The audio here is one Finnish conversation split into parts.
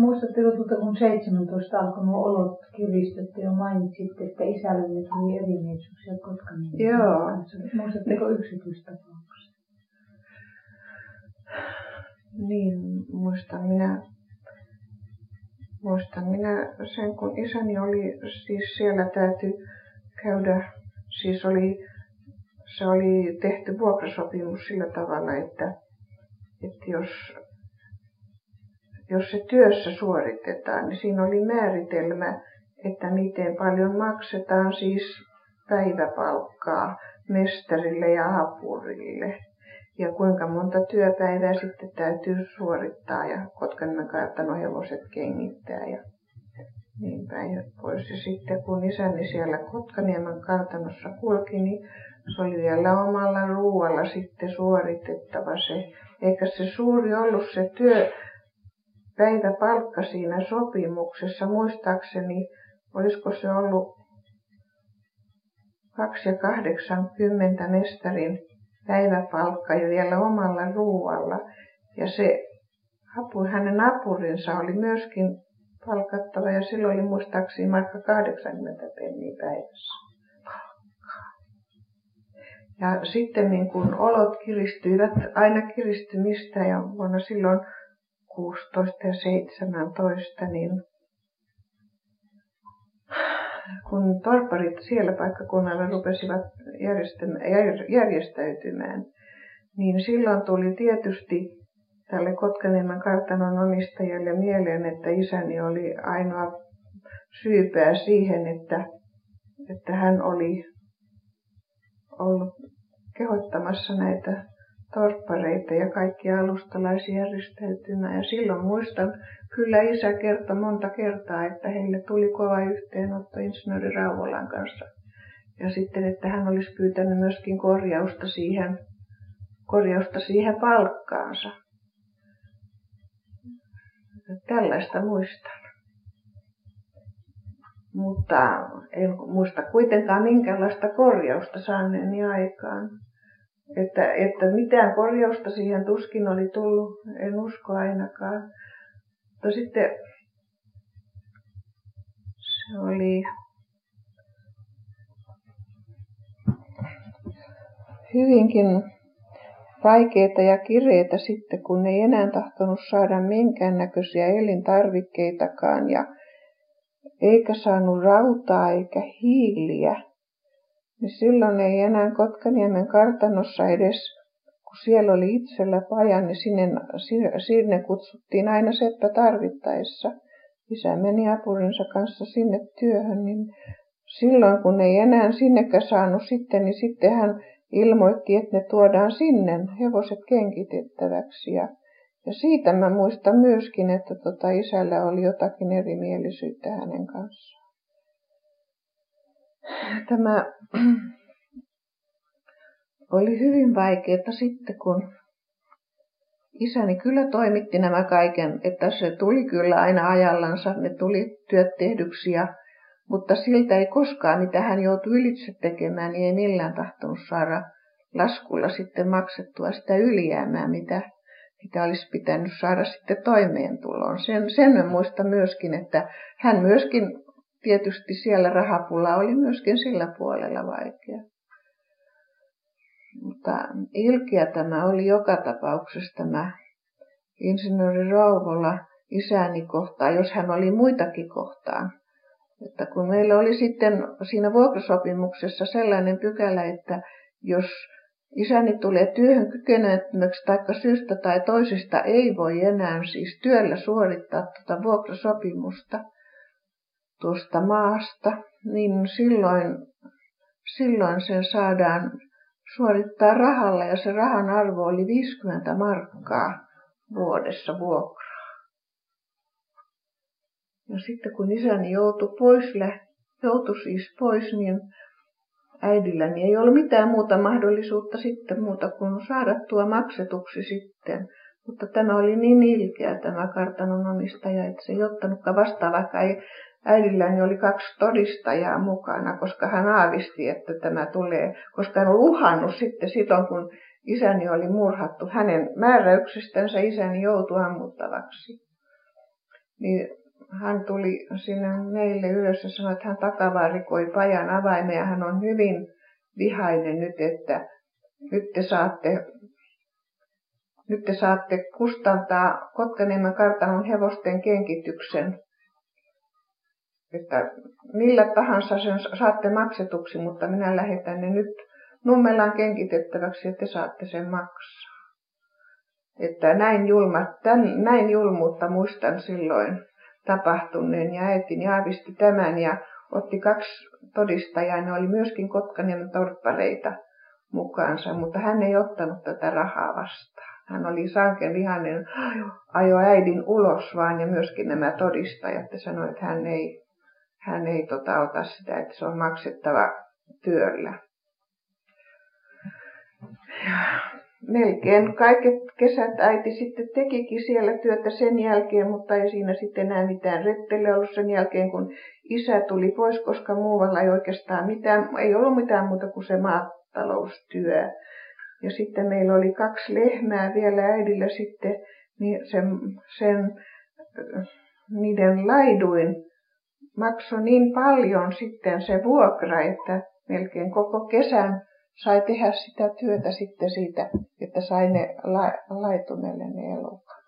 Muistatteko tuota, kun 17 alkoi nuo olot kiristetty ja mainitsitte, että isälle ne tuli erimielisyyksiä Kotkanen. Joo. Muistatteko yksityistapauksia? Niin, muistan minä, muistan minä sen, kun isäni oli, siis siellä täytyy käydä, siis oli, se oli tehty vuokrasopimus sillä tavalla, että, että jos jos se työssä suoritetaan, niin siinä oli määritelmä, että miten paljon maksetaan siis päiväpalkkaa mestarille ja apurille. Ja kuinka monta työpäivää sitten täytyy suorittaa ja Kotkaniemen kartano hevoset kengittää ja niin päin pois. Ja sitten kun isäni siellä Kotkaniemen kartanossa kulki, niin se oli vielä omalla ruualla sitten suoritettava se. Eikä se suuri ollut se työ, päiväpalkka siinä sopimuksessa. Muistaakseni, olisiko se ollut 2 ja 80 mestarin päiväpalkka ja vielä omalla ruualla. Ja se apu, hänen apurinsa oli myöskin palkattava ja silloin oli muistaakseni markka 80 penniä päivässä. Ja sitten niin kun olot kiristyivät, aina kiristymistä ja vuonna silloin 16 ja 17, niin kun torparit siellä paikkakunnalla rupesivat järjestäytymään, niin silloin tuli tietysti tälle Kotkaniemen kartanon omistajalle mieleen, että isäni oli ainoa syypää siihen, että, että hän oli ollut kehottamassa näitä torppareita ja kaikkia alustalaisia järjestäytymään. Ja silloin muistan, kyllä isä kertoi monta kertaa, että heille tuli kova yhteenotto insinööri Rauvolan kanssa. Ja sitten, että hän olisi pyytänyt myöskin korjausta siihen, korjausta siihen palkkaansa. Tällaista muistan. Mutta en muista kuitenkaan minkäänlaista korjausta saaneeni aikaan. Että, että mitään korjausta siihen tuskin oli tullut, en usko ainakaan. Mutta sitten se oli hyvinkin vaikeita ja kireitä sitten, kun ei enää tahtonut saada minkäännäköisiä elintarvikkeitakaan ja eikä saanut rautaa eikä hiiliä niin silloin ei enää Kotkaniemen kartanossa edes, kun siellä oli itsellä paja, niin sinne, sinne kutsuttiin aina seppä tarvittaessa. Isä meni apurinsa kanssa sinne työhön, niin silloin kun ei enää sinnekään saanut sitten, niin sitten hän ilmoitti, että ne tuodaan sinne hevoset kenkitettäväksi. Ja, ja siitä mä muistan myöskin, että tota isällä oli jotakin erimielisyyttä hänen kanssaan tämä oli hyvin vaikeaa sitten, kun isäni kyllä toimitti nämä kaiken, että se tuli kyllä aina ajallansa, ne tuli työt tehdyksi, ja, mutta siltä ei koskaan, mitä hän joutui ylitse tekemään, niin ei millään tahtonut saada laskulla sitten maksettua sitä ylijäämää, mitä, mitä olisi pitänyt saada sitten toimeentuloon. Sen, sen muista myöskin, että hän myöskin tietysti siellä rahapula oli myöskin sillä puolella vaikea. Mutta ilkeä tämä oli joka tapauksessa tämä insinööri Rauvola isäni kohtaan, jos hän oli muitakin kohtaan. Että kun meillä oli sitten siinä vuokrasopimuksessa sellainen pykälä, että jos isäni tulee työhön kykenemättömäksi tai syystä tai toisesta ei voi enää siis työllä suorittaa tuota vuokrasopimusta, tuosta maasta, niin silloin, silloin sen saadaan suorittaa rahalla ja se rahan arvo oli 50 markkaa vuodessa vuokraa. Ja sitten kun isäni joutui pois, joutui siis pois, niin äidilläni ei ollut mitään muuta mahdollisuutta sitten muuta kuin saada tuo maksetuksi sitten. Mutta tämä oli niin ilkeä tämä kartanon omistaja, että se ei ottanutkaan vastaan, vaikka ei äidilläni oli kaksi todistajaa mukana, koska hän aavisti, että tämä tulee, koska hän oli uhannut sitten silloin, kun isäni oli murhattu. Hänen määräyksestänsä isäni joutui ammuttavaksi. niin hän tuli sinne meille ylös ja sanoi, että hän takavarikoi pajan avaimen ja hän on hyvin vihainen nyt, että nyt te saatte, nyt te saatte kustantaa Kotkaniemen kartanon hevosten kenkityksen. Että millä tahansa sen saatte maksetuksi, mutta minä lähetän ne nyt Nummelaan kenkitettäväksi ja te saatte sen maksaa. Että näin, julma, tämän, näin julmuutta muistan silloin tapahtuneen ja äitini aavisti tämän ja otti kaksi todistajaa. Ne oli myöskin Kotkaniemen torppareita mukaansa, mutta hän ei ottanut tätä rahaa vastaan. Hän oli sanken vihainen, ajo äidin ulos vaan ja myöskin nämä todistajat ja sanoi, että hän ei, hän ei tota, ota sitä, että se on maksettava työllä. Ja melkein kaiket kesät äiti sitten tekikin siellä työtä sen jälkeen, mutta ei siinä sitten enää mitään rettelyä ollut sen jälkeen, kun isä tuli pois, koska muualla ei oikeastaan mitään, ei ollut mitään muuta kuin se maataloustyö. Ja sitten meillä oli kaksi lehmää vielä äidillä sitten, niin sen, sen niiden laiduin maksoi niin paljon sitten se vuokra, että melkein koko kesän sai tehdä sitä työtä sitten siitä, että sai ne la, laituneelle ne elokat.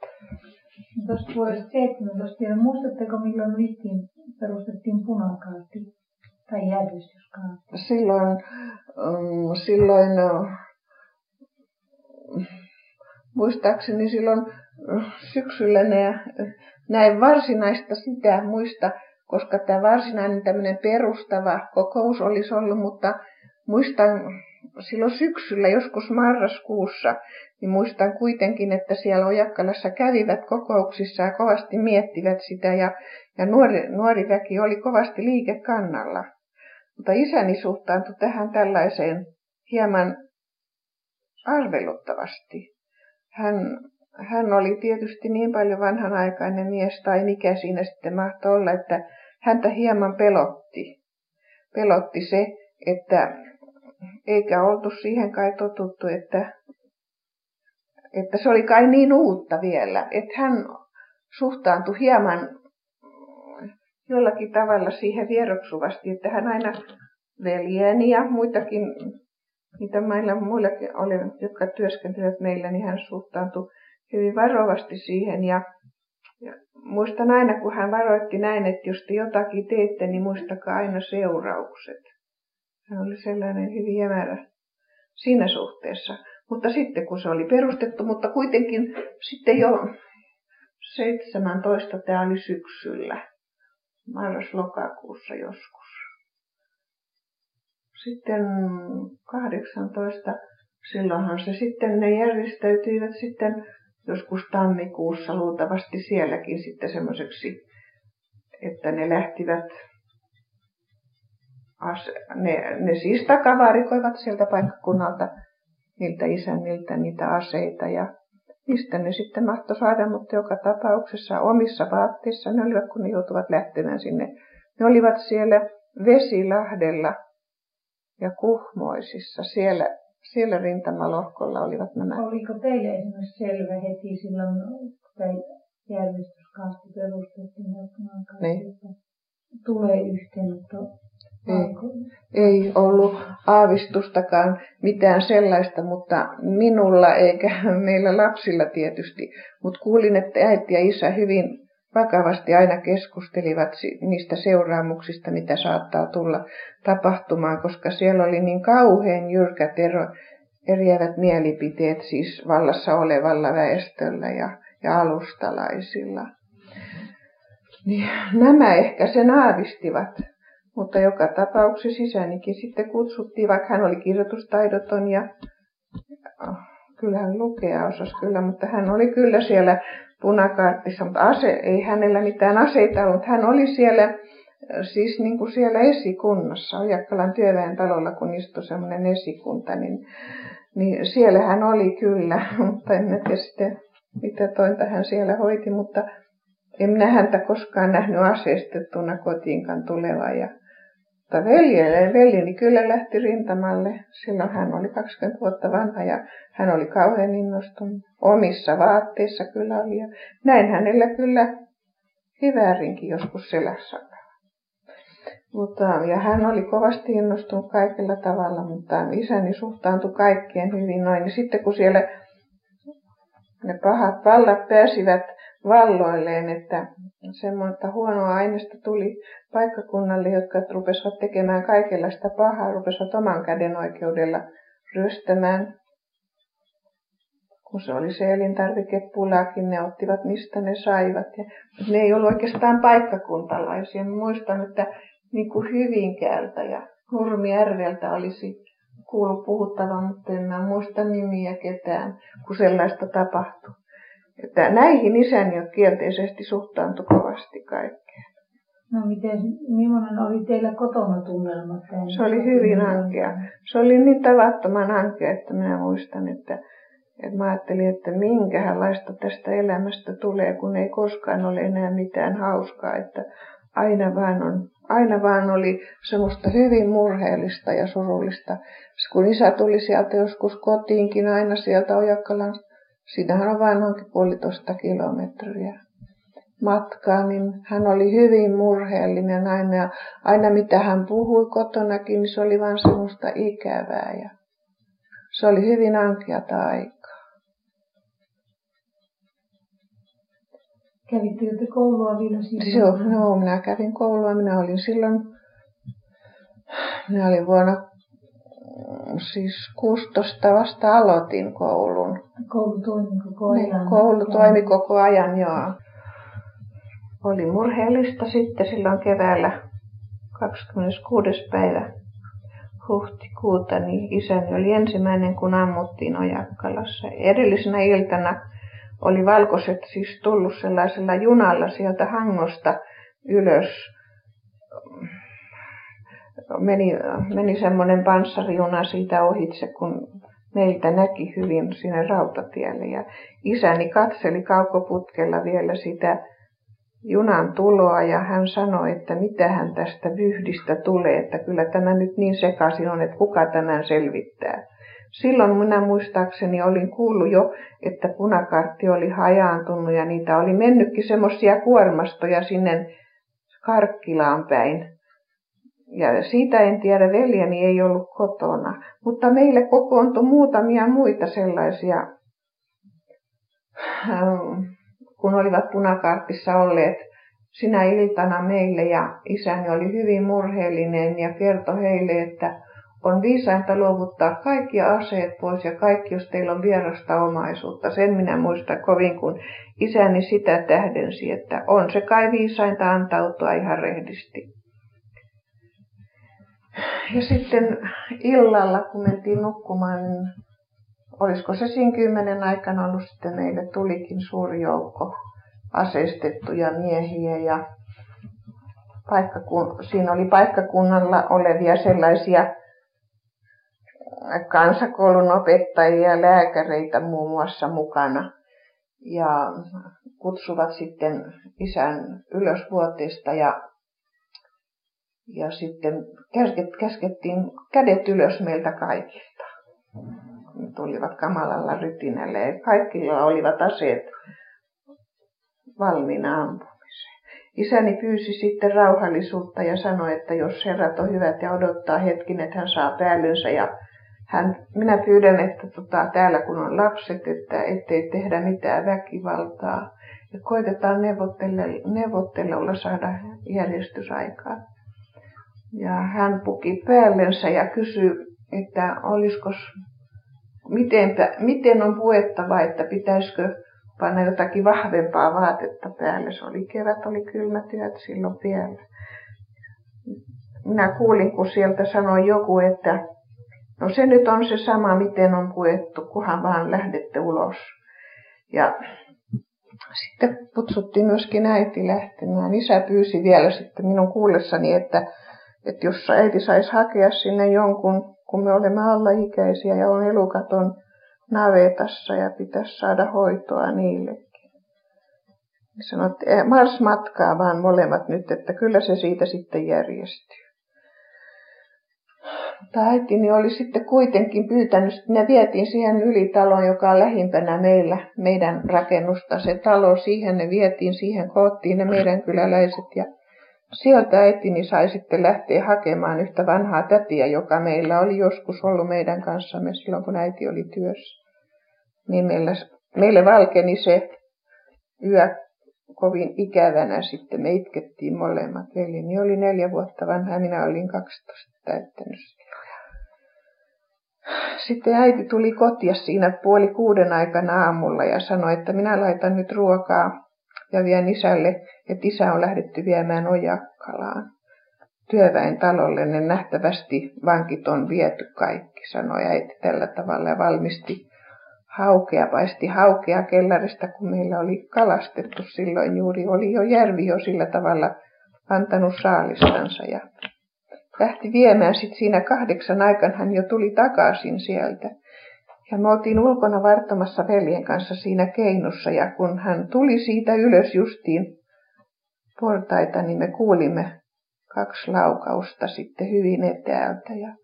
Tuosta vuodesta 17 vielä, muistatteko milloin vissiin perustettiin punakaarti tai järjestyskaarti? Silloin, um, silloin muistaakseni silloin syksyllä ne, näin varsinaista sitä muista, koska tämä varsinainen tämmöinen perustava kokous olisi ollut, mutta muistan silloin syksyllä, joskus marraskuussa, niin muistan kuitenkin, että siellä Ojakkalassa kävivät kokouksissa ja kovasti miettivät sitä ja, ja nuori, nuori väki oli kovasti liikekannalla. Mutta isäni suhtaantui tähän tällaiseen hieman arveluttavasti. Hän, hän oli tietysti niin paljon vanhanaikainen mies tai mikä siinä sitten mahtoi olla, että häntä hieman pelotti. Pelotti se, että eikä oltu siihen kai totuttu, että, että se oli kai niin uutta vielä, että hän suhtaantui hieman jollakin tavalla siihen vieroksuvasti, että hän aina veljeni ja muitakin, mitä meillä muillakin oli, jotka työskentelevät meillä, niin hän suhtaantui hyvin varovasti siihen ja, ja muistan aina, kun hän varoitti näin, että jos te jotakin teette, niin muistakaa aina seuraukset. Hän oli sellainen hyvin jämärä siinä suhteessa. Mutta sitten kun se oli perustettu, mutta kuitenkin sitten jo 17, tämä oli syksyllä, marras-lokakuussa joskus. Sitten 18, silloinhan se sitten, ne järjestäytyivät sitten joskus tammikuussa luultavasti sielläkin sitten semmoiseksi, että ne lähtivät ne, ne siis takavarikoivat sieltä paikkakunnalta niiltä isänniltä niitä aseita ja mistä ne sitten mahtoi saada, mutta joka tapauksessa omissa vaatteissa ne olivat, kun ne joutuvat lähtemään sinne. Ne olivat siellä Vesilahdella ja Kuhmoisissa, siellä, siellä rintamalohkolla olivat nämä. Oliko teille esimerkiksi selvä heti silloin, kun järjestyskaasti perustettiin, niin. tulee yhteenotto ei, ei ollut aavistustakaan mitään sellaista, mutta minulla eikä meillä lapsilla tietysti. Mutta kuulin, että äiti ja isä hyvin vakavasti aina keskustelivat niistä seuraamuksista, mitä saattaa tulla tapahtumaan, koska siellä oli niin kauhean jyrkät ero, eriävät mielipiteet siis vallassa olevalla väestöllä ja, ja alustalaisilla. Niin, nämä ehkä sen aavistivat. Mutta joka tapauksessa isänikin sitten kutsuttiin, vaikka hän oli kirjoitustaidoton ja oh, kyllä hän lukea osasi kyllä, mutta hän oli kyllä siellä punakaartissa, mutta ase, ei hänellä mitään aseita ollut. Hän oli siellä, siis niin kuin siellä esikunnassa, Ojakkalan työväen talolla, kun istui semmoinen esikunta, niin, niin siellä hän oli kyllä, mutta en tiedä sitten, mitä tointa hän siellä hoiti, mutta en minä häntä koskaan nähnyt aseistettuna kotiinkaan tulevan. Ja mutta veljelle, veljeni kyllä lähti rintamalle. Silloin hän oli 20 vuotta vanha ja hän oli kauhean innostunut. Omissa vaatteissa kyllä oli. Ja näin hänellä kyllä kiväärinkin joskus selässä. Mutta, ja hän oli kovasti innostunut kaikilla tavalla, mutta isäni suhtaantui kaikkien hyvin noin. Ja sitten kun siellä ne pahat vallat pääsivät valloilleen, että semmoista huonoa aineesta tuli paikkakunnalle, jotka rupesivat tekemään kaikenlaista pahaa, rupesivat oman käden oikeudella ryöstämään. Kun se oli se elintarvikepulakin, ne ottivat mistä ne saivat. Ja, ne ei ollut oikeastaan paikkakuntalaisia. Muistan, että niin kuin Hyvinkäältä ja Nurmijärveltä olisi kuullut puhuttavan, mutta en mä muista nimiä ketään, kun sellaista tapahtui. Että näihin isäni on kielteisesti suhtaantui kovasti kaikkeen. No miten, millainen oli teillä kotona tunnelma? Se oli hyvin ankea. Se oli niin tavattoman ankea, että minä muistan, että, että mä ajattelin, että minkälaista tästä elämästä tulee, kun ei koskaan ole enää mitään hauskaa. Että aina vaan, on, aina vaan oli semmoista hyvin murheellista ja surullista. Kun isä tuli sieltä joskus kotiinkin aina sieltä Ojakkalan, siinähän on vain noinkin puolitoista kilometriä matkaa, niin hän oli hyvin murheellinen aina. Ja aina mitä hän puhui kotonakin, niin se oli vain semmoista ikävää. Ja se oli hyvin ankeata aikaa. Kävittekö te koulua vielä silloin? Joo, no, minä kävin koulua. Minä olin silloin, minä olin vuonna siis 16 vasta aloitin koulun. Koulu toimi koko niin, ajan? Koulu toimi koko ajan, joo. Oli murheellista sitten silloin keväällä 26. päivä huhtikuuta, niin isäni oli ensimmäinen, kun ammuttiin Ojakkalassa. Edellisenä iltana oli valkoiset siis tullut sellaisella junalla sieltä Hangosta ylös. Meni, meni semmoinen panssarijuna siitä ohitse, kun meiltä näki hyvin sinne rautatielle. Ja isäni katseli kaukoputkella vielä sitä junan tuloa ja hän sanoi, että mitä hän tästä vyhdistä tulee, että kyllä tämä nyt niin sekaisin on, että kuka tämän selvittää. Silloin minä muistaakseni olin kuullut jo, että punakartti oli hajaantunut ja niitä oli mennytkin semmoisia kuormastoja sinne Karkkilaan päin. Ja siitä en tiedä, veljeni ei ollut kotona. Mutta meille kokoontui muutamia muita sellaisia, ähm, kun olivat punakartissa olleet sinä iltana meille ja isäni oli hyvin murheellinen ja kertoi heille, että on viisainta luovuttaa kaikki aseet pois ja kaikki, jos teillä on vierasta omaisuutta. Sen minä muistan kovin, kun isäni sitä tähdensi, että on se kai viisainta antautua ihan rehdisti. Ja sitten illalla, kun mentiin nukkumaan, niin olisiko se siinä kymmenen aikana ollut sitten meille tulikin suuri joukko aseistettuja miehiä ja paikkakun, siinä oli paikkakunnalla olevia sellaisia kansakoulun opettajia lääkäreitä muun muassa mukana. Ja kutsuvat sitten isän ylösvuotista ja, ja sitten käskettiin kädet ylös meiltä kaikilta. Ne tulivat kamalalla rytinälle ja kaikilla olivat aseet valmiina ampumiseen. Isäni pyysi sitten rauhallisuutta ja sanoi, että jos herrat on hyvät ja odottaa hetkin, että hän saa päällönsä ja hän, minä pyydän, että tota, täällä kun on lapset, että ettei tehdä mitään väkivaltaa. Ja koitetaan neuvottelulla saada järjestysaikaa. Ja hän puki päällensä ja kysyi, että olisiko, mitenpä, miten on puettava, että pitäisikö panna jotakin vahvempaa vaatetta päälle. Se oli kevät, oli kylmät yöt silloin vielä. Minä kuulin, kun sieltä sanoi joku, että No se nyt on se sama, miten on puettu, kunhan vaan lähdette ulos. Ja sitten kutsuttiin myöskin äiti lähtemään. Isä pyysi vielä sitten minun kuullessani, että, että jos äiti saisi hakea sinne jonkun, kun me olemme alaikäisiä ja on elukaton navetassa ja pitäisi saada hoitoa niillekin. Sanoit, että mars matkaa vaan molemmat nyt, että kyllä se siitä sitten järjestyy. Mutta äitini oli sitten kuitenkin pyytänyt, että ne vietiin siihen ylitaloon, joka on lähimpänä meillä, meidän rakennusta. Se talo, siihen ne vietiin, siihen koottiin ne meidän kyläläiset. Ja sieltä äitini sai sitten lähteä hakemaan yhtä vanhaa tätiä, joka meillä oli joskus ollut meidän kanssamme silloin, kun äiti oli työssä. Niin meillä, meille valkeni se yö kovin ikävänä sitten. Me itkettiin molemmat. Veljeni oli neljä vuotta vanha ja minä olin 12 täyttänyt sitten äiti tuli kotia siinä puoli kuuden aikana aamulla ja sanoi, että minä laitan nyt ruokaa ja vien isälle, että isä on lähdetty viemään Ojakkalaan työväen talolle. Ne nähtävästi vankit on viety kaikki, sanoi äiti tällä tavalla ja valmisti haukea, paisti haukea kellarista, kun meillä oli kalastettu silloin juuri. Oli jo järvi jo sillä tavalla antanut saalistansa ja lähti viemään. Sitten siinä kahdeksan aikana hän jo tuli takaisin sieltä. Ja me oltiin ulkona varttamassa veljen kanssa siinä keinussa ja kun hän tuli siitä ylös justiin portaita, niin me kuulimme kaksi laukausta sitten hyvin etäältä. Ja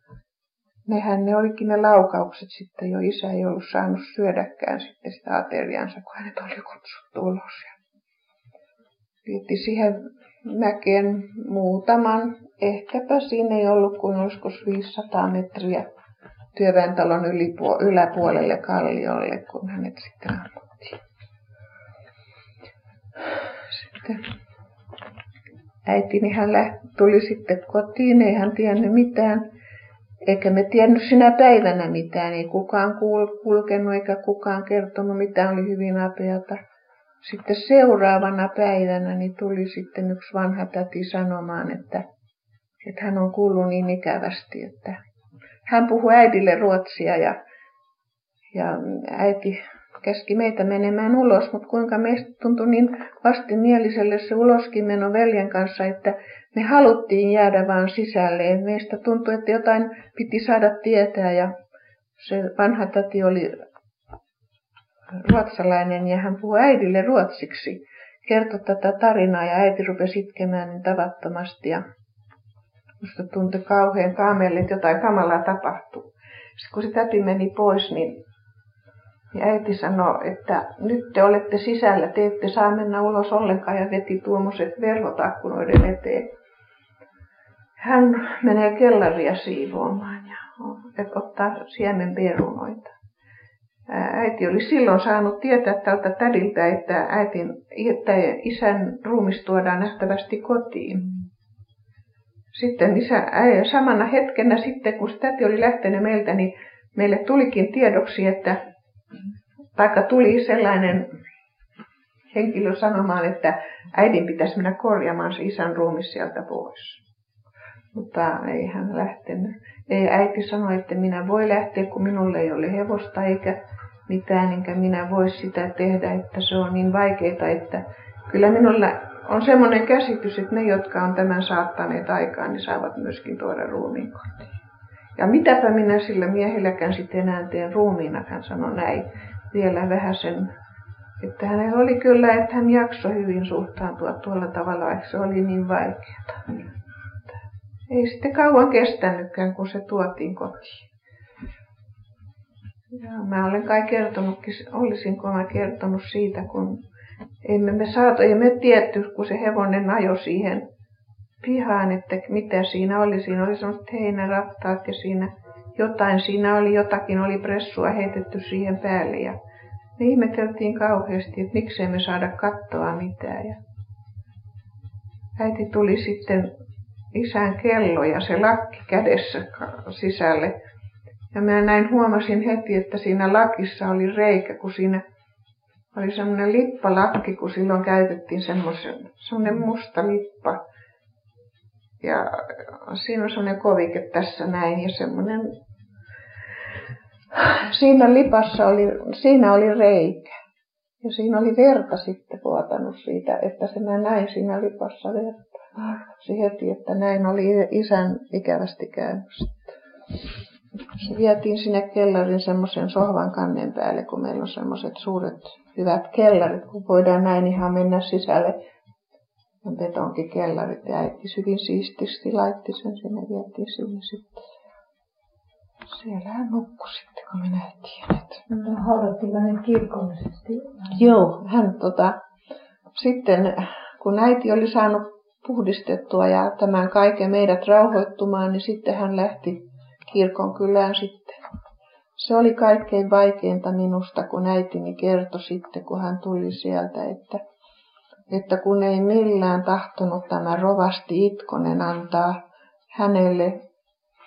nehän ne olikin ne laukaukset sitten jo. Isä ei ollut saanut syödäkään sitten sitä ateriansa, kun hänet oli kutsuttu ulos. Ja siihen mäkeen muutaman, ehkäpä siinä ei ollut kuin olisiko 500 metriä työväentalon ylipuo- yläpuolelle kalliolle, kun hänet sitten ammuttiin. Sitten äitini hän tuli sitten kotiin, ei hän tiennyt mitään, eikä me tiennyt sinä päivänä mitään, ei kukaan kulkenut eikä kukaan kertonut mitään, oli hyvin apeata. Sitten seuraavana päivänä niin tuli sitten yksi vanha täti sanomaan, että, että hän on kuullut niin ikävästi, että hän puhui äidille ruotsia ja, ja äiti käski meitä menemään ulos, mutta kuinka meistä tuntui niin vastinieliselle se uloskin meno veljen kanssa, että me haluttiin jäädä vaan sisälle. Meistä tuntui, että jotain piti saada tietää ja se vanha tati oli ruotsalainen ja hän puhui äidille ruotsiksi. Kertoi tätä tarinaa ja äiti rupesi itkemään niin tavattomasti ja musta tuntui kauhean kaamelle, että jotain kamalaa tapahtuu. Sitten kun se täti meni pois, niin, niin äiti sanoi, että nyt te olette sisällä, te ette saa mennä ulos ollenkaan ja veti tuommoiset verhot akkunoiden eteen. Hän menee kellaria siivoamaan ja ottaa siemen perunoita äiti oli silloin saanut tietää tältä tädiltä, että, äitin, että isän ruumis tuodaan nähtävästi kotiin. Sitten isä, samana hetkenä sitten, kun täti oli lähtenyt meiltä, niin meille tulikin tiedoksi, että taikka tuli sellainen henkilö sanomaan, että äidin pitäisi mennä korjaamaan se isän ruumis sieltä pois. Mutta ei hän lähtenyt. Ei äiti sanoi, että minä voi lähteä, kun minulle ei ole hevosta eikä mitään, enkä minä voi sitä tehdä, että se on niin vaikeaa, että kyllä minulla on semmoinen käsitys, että ne, jotka on tämän saattaneet aikaan, niin saavat myöskin tuoda ruumiin kotiin. Ja mitäpä minä sillä miehelläkään sitten enää teen ruumiina, hän sanoi näin vielä vähän sen, että hänellä oli kyllä, että hän jaksoi hyvin suhtaantua tuolla tavalla, vaikka se oli niin vaikeaa. Ei sitten kauan kestänytkään, kun se tuotiin kotiin. Joo, mä olen kai kertonutkin, olisinko mä kertonut siitä, kun emme me saatu, ei me tietty, kun se hevonen ajo siihen pihaan, että mitä siinä oli. Siinä oli semmoiset heinärattaat ja siinä jotain, siinä oli jotakin, oli pressua heitetty siihen päälle ja me ihmeteltiin kauheasti, että miksei me saada kattoa mitään. Ja äiti tuli sitten isän kello ja se lakki kädessä sisälle ja mä näin huomasin heti, että siinä lakissa oli reikä, kun siinä oli semmoinen lippalakki, kun silloin käytettiin semmoisen, semmoinen musta lippa. Ja siinä on semmoinen kovike tässä näin ja semmoinen, siinä lipassa oli, siinä oli reikä. Ja siinä oli verta sitten vuotanut siitä, että se mä näin siinä lipassa verta. Se heti, että näin oli isän ikävästi käynyt se vietiin sinne kellarin semmoisen sohvan kannen päälle, kun meillä on semmoiset suuret hyvät kellarit, kun voidaan näin ihan mennä sisälle. On betonkin kellarit ja äiti hyvin siististi laitti sen sinne, vietiin sinne sitten. Siellä hän nukkui sitten, kun minä tiedän. No haudattiinko ne kirkollisesti? Joo, hän tota, sitten kun äiti oli saanut puhdistettua ja tämän kaiken meidät rauhoittumaan, niin sitten hän lähti kirkon kylään sitten. Se oli kaikkein vaikeinta minusta, kun äitini kertoi sitten, kun hän tuli sieltä, että, että kun ei millään tahtonut tämä rovasti Itkonen antaa hänelle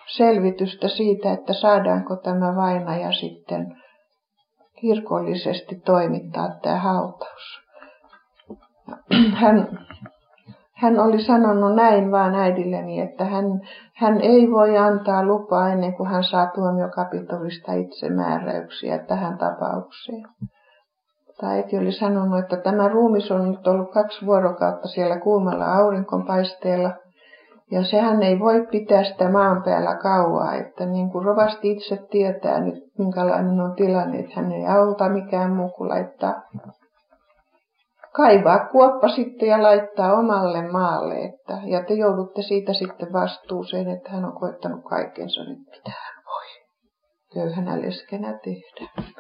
selvitystä siitä, että saadaanko tämä vainaja sitten kirkollisesti toimittaa tämä hautaus. Hän, hän oli sanonut näin vaan äidilleni, että hän, hän ei voi antaa lupaa ennen kuin hän saa tuomiokapitolista itsemääräyksiä tähän tapaukseen. Tai äiti oli sanonut, että tämä ruumis on nyt ollut kaksi vuorokautta siellä kuumalla aurinkonpaisteella – ja sehän ei voi pitää sitä maan päällä kauaa, että niin kuin rovasti itse tietää nyt, minkälainen on tilanne, että hän ei auta mikään muu kuin laittaa kaivaa kuoppa sitten ja laittaa omalle maalle. Että, ja te joudutte siitä sitten vastuuseen, että hän on koettanut kaikensa nyt, mitä hän voi köyhänä leskenä tehdä.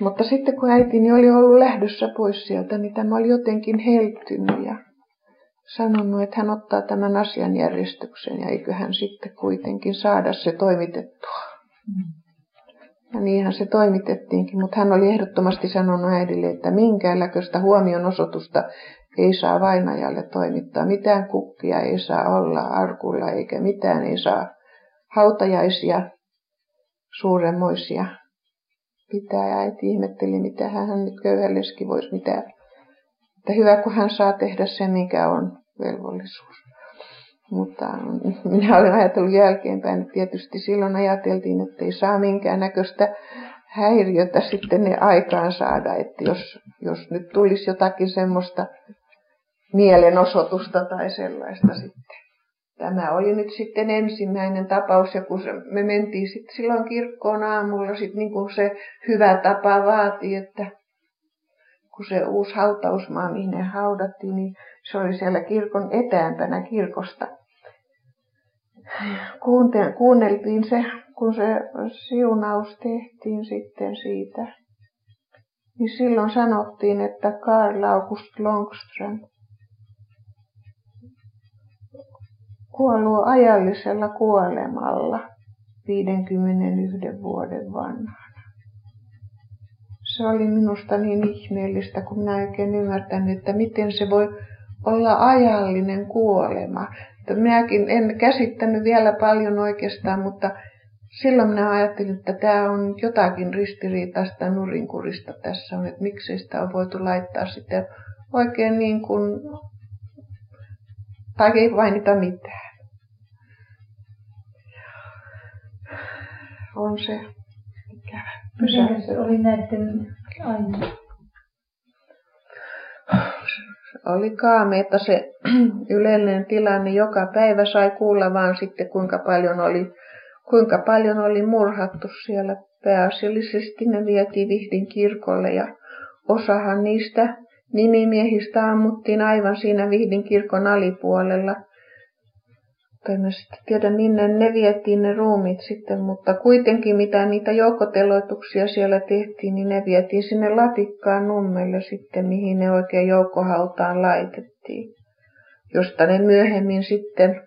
Mutta sitten kun äitini oli ollut lähdössä pois sieltä, niin tämä oli jotenkin heltynyt ja sanonut, että hän ottaa tämän asian järjestykseen ja eikö hän sitten kuitenkin saada se toimitettua. Ja niinhän se toimitettiinkin, mutta hän oli ehdottomasti sanonut äidille, että minkäänlaista huomionosoitusta ei saa vainajalle toimittaa. Mitään kukkia ei saa olla arkulla eikä mitään ei saa hautajaisia suuremmoisia pitää. Ja äiti ihmetteli, mitä hän nyt köyhälleski voisi mitään. Että hyvä, kun hän saa tehdä sen, mikä on velvollisuus. Mutta minä olen ajatellut jälkeenpäin, että tietysti silloin ajateltiin, että ei saa minkään näköistä häiriötä sitten ne aikaan saada, että jos, jos nyt tulisi jotakin semmoista mielenosoitusta tai sellaista sitten. Tämä oli nyt sitten ensimmäinen tapaus, ja kun me mentiin sitten silloin kirkkoon aamulla, sitten niin kuin se hyvä tapa vaati, että kun se uusi hautausmaa, mihin ne haudattiin, niin se oli siellä kirkon etäämpänä kirkosta. Kuunneltiin se, kun se siunaus tehtiin sitten siitä. Niin silloin sanottiin, että Karl August Longström kuollut ajallisella kuolemalla 51 vuoden vanha se oli minusta niin ihmeellistä, kun minä oikein ymmärtän, että miten se voi olla ajallinen kuolema. Että minäkin en käsittänyt vielä paljon oikeastaan, mutta silloin minä ajattelin, että tämä on jotakin ristiriitaista nurinkurista tässä on, että miksi sitä on voitu laittaa sitten oikein niin kuin, tai ei mainita mitään. On se ikävä. Miten se oli näiden aina? Oli kaameita se yleinen tilanne. Joka päivä sai kuulla vaan sitten kuinka paljon oli, kuinka paljon oli murhattu siellä. Pääasiallisesti ne vietiin Vihdin kirkolle ja osahan niistä nimimiehistä ammuttiin aivan siinä Vihdin kirkon alipuolella – tai mä sitten tiedä minne ne vietiin ne ruumit sitten, mutta kuitenkin mitä niitä joukkoteloituksia siellä tehtiin, niin ne vietiin sinne Latikkaan nummelle sitten, mihin ne oikein joukkohautaan laitettiin. Josta ne myöhemmin sitten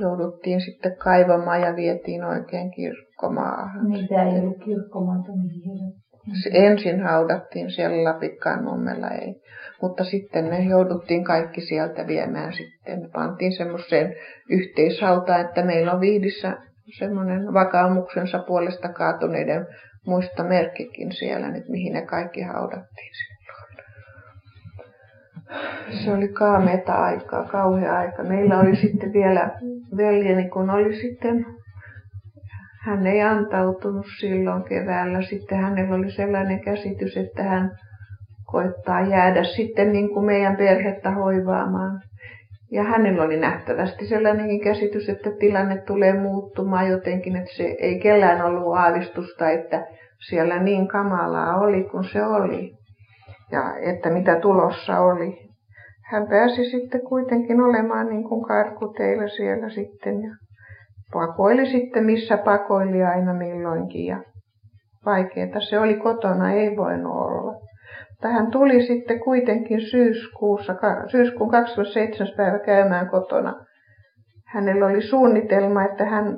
jouduttiin sitten kaivamaan ja vietiin oikein kirkkomaahan. Niitä ei ollut kirkkomaata mihin Ensin haudattiin siellä Lapikkaan nummella, ei. Mutta sitten ne jouduttiin kaikki sieltä viemään sitten. Ne pantiin semmoiseen yhteishautaan, että meillä on Viidissä semmoinen vakaumuksensa puolesta kaatuneiden muistomerkkikin siellä nyt, mihin ne kaikki haudattiin silloin. Se oli kaameita aikaa, kauhea aika. Meillä oli sitten vielä veljeni, kun oli sitten hän ei antautunut silloin keväällä. Sitten hänellä oli sellainen käsitys, että hän koittaa jäädä sitten niin kuin meidän perhettä hoivaamaan. Ja hänellä oli nähtävästi sellainenkin käsitys, että tilanne tulee muuttumaan jotenkin, että se ei kellään ollut aavistusta, että siellä niin kamalaa oli kuin se oli. Ja että mitä tulossa oli. Hän pääsi sitten kuitenkin olemaan niin kuin karkuteilla siellä sitten. Ja pakoili sitten missä pakoili aina milloinkin ja vaikeeta se oli kotona, ei voinut olla. Mutta hän tuli sitten kuitenkin syyskuussa, syyskuun 27. päivä käymään kotona. Hänellä oli suunnitelma, että hän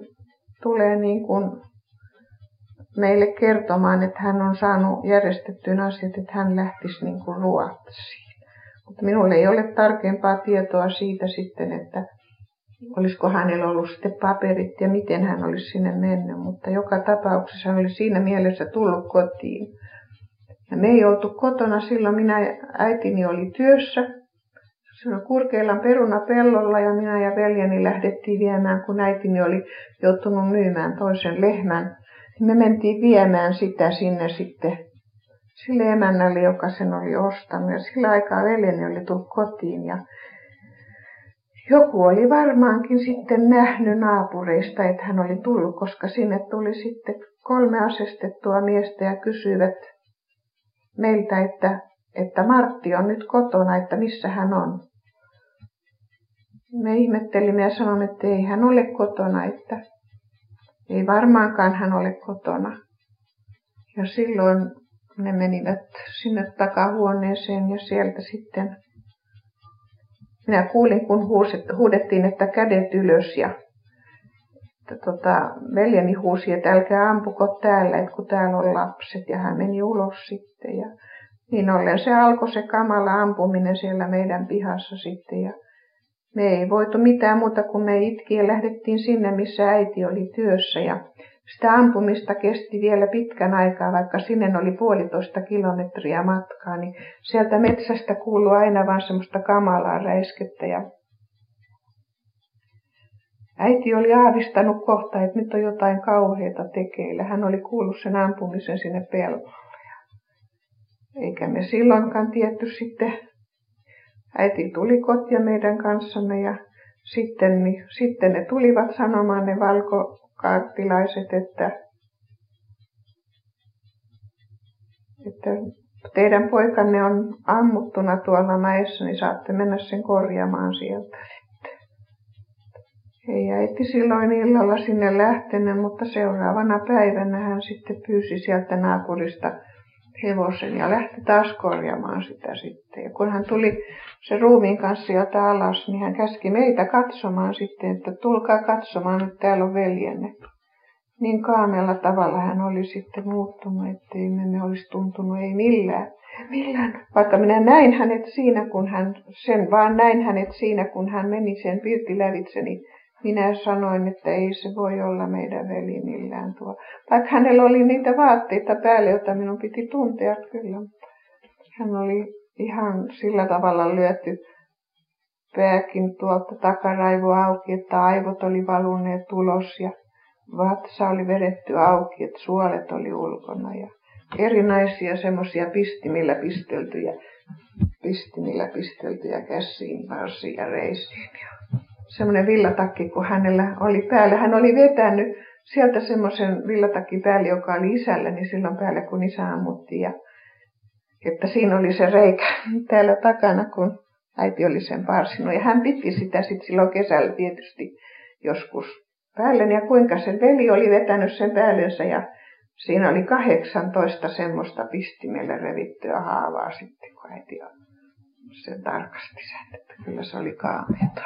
tulee niin kuin meille kertomaan, että hän on saanut järjestettyä asiat, että hän lähtisi niin kuin Ruotsiin. Mutta minulle ei ole tarkempaa tietoa siitä sitten, että olisiko hänellä ollut sitten paperit ja miten hän olisi sinne mennyt. Mutta joka tapauksessa hän oli siinä mielessä tullut kotiin. Ja me ei oltu kotona silloin, minä äitini oli työssä. Siinä Kurkeilan perunapellolla ja minä ja veljeni lähdettiin viemään, kun äitini oli joutunut myymään toisen lehmän. Me mentiin viemään sitä sinne sitten sille emännälle, joka sen oli ostanut. Ja sillä aikaa veljeni oli tullut kotiin ja joku oli varmaankin sitten nähnyt naapureista, että hän oli tullut, koska sinne tuli sitten kolme asestettua miestä ja kysyivät meiltä, että, että Martti on nyt kotona, että missä hän on. Me ihmettelimme ja sanoimme, että ei hän ole kotona, että ei varmaankaan hän ole kotona. Ja silloin ne menivät sinne takahuoneeseen ja sieltä sitten minä kuulin, kun huudettiin, että kädet ylös ja että tota, veljeni huusi, että älkää ampuko täällä, että kun täällä on lapset ja hän meni ulos sitten ja niin ollen. Se alkoi se kamala ampuminen siellä meidän pihassa sitten ja me ei voitu mitään muuta kuin me itki ja lähdettiin sinne, missä äiti oli työssä ja sitä ampumista kesti vielä pitkän aikaa, vaikka sinne oli puolitoista kilometriä matkaa, niin sieltä metsästä kuului aina vain semmoista kamalaa räiskettä. Ja äiti oli aavistanut kohta, että nyt on jotain kauheita tekeillä. Hän oli kuullut sen ampumisen sinne pellolle. Eikä me silloinkaan tietty sitten. Äiti tuli kotia meidän kanssamme ja sitten, niin, sitten ne tulivat sanomaan ne valko, kaartilaiset, että, että teidän poikanne on ammuttuna tuolla mäessä, niin saatte mennä sen korjaamaan sieltä. Ei äiti silloin illalla sinne lähtenyt, mutta seuraavana päivänä hän sitten pyysi sieltä naapurista hevosen ja lähti taas korjaamaan sitä sitten. Ja kun hän tuli se ruumiin kanssa sieltä alas, niin hän käski meitä katsomaan sitten, että tulkaa katsomaan, että täällä on veljenne. Niin kaamella tavalla hän oli sitten muuttunut, ettei me olisi tuntunut ei millään. Millään. Vaikka minä näin hänet siinä, kun hän, sen vaan näin hänet siinä, kun hän meni sen pirtilävitse, niin minä sanoin, että ei se voi olla meidän veli millään tuo. Vaikka hänellä oli niitä vaatteita päälle, joita minun piti tuntea kyllä. Hän oli ihan sillä tavalla lyöty pääkin tuolta takaraivo auki, että aivot oli valuneet ulos ja vatsa oli vedetty auki, että suolet oli ulkona ja erinäisiä semmoisia pistimillä pisteltyjä, pistimillä pisteltyjä käsiin, varsiin ja reisiin. Ja semmoinen villatakki, kun hänellä oli päällä. Hän oli vetänyt sieltä semmoisen villatakin päälle, joka oli isällä, niin silloin päälle kun isä ammuttiin. Ja, että siinä oli se reikä täällä takana, kun äiti oli sen parsinut. Ja hän piti sitä sitten silloin kesällä tietysti joskus päälle. Ja kuinka se veli oli vetänyt sen päällensä ja siinä oli 18 semmoista pistimellä revittyä haavaa sitten, kun äiti sen tarkasti sen, että kyllä se oli kaameeta.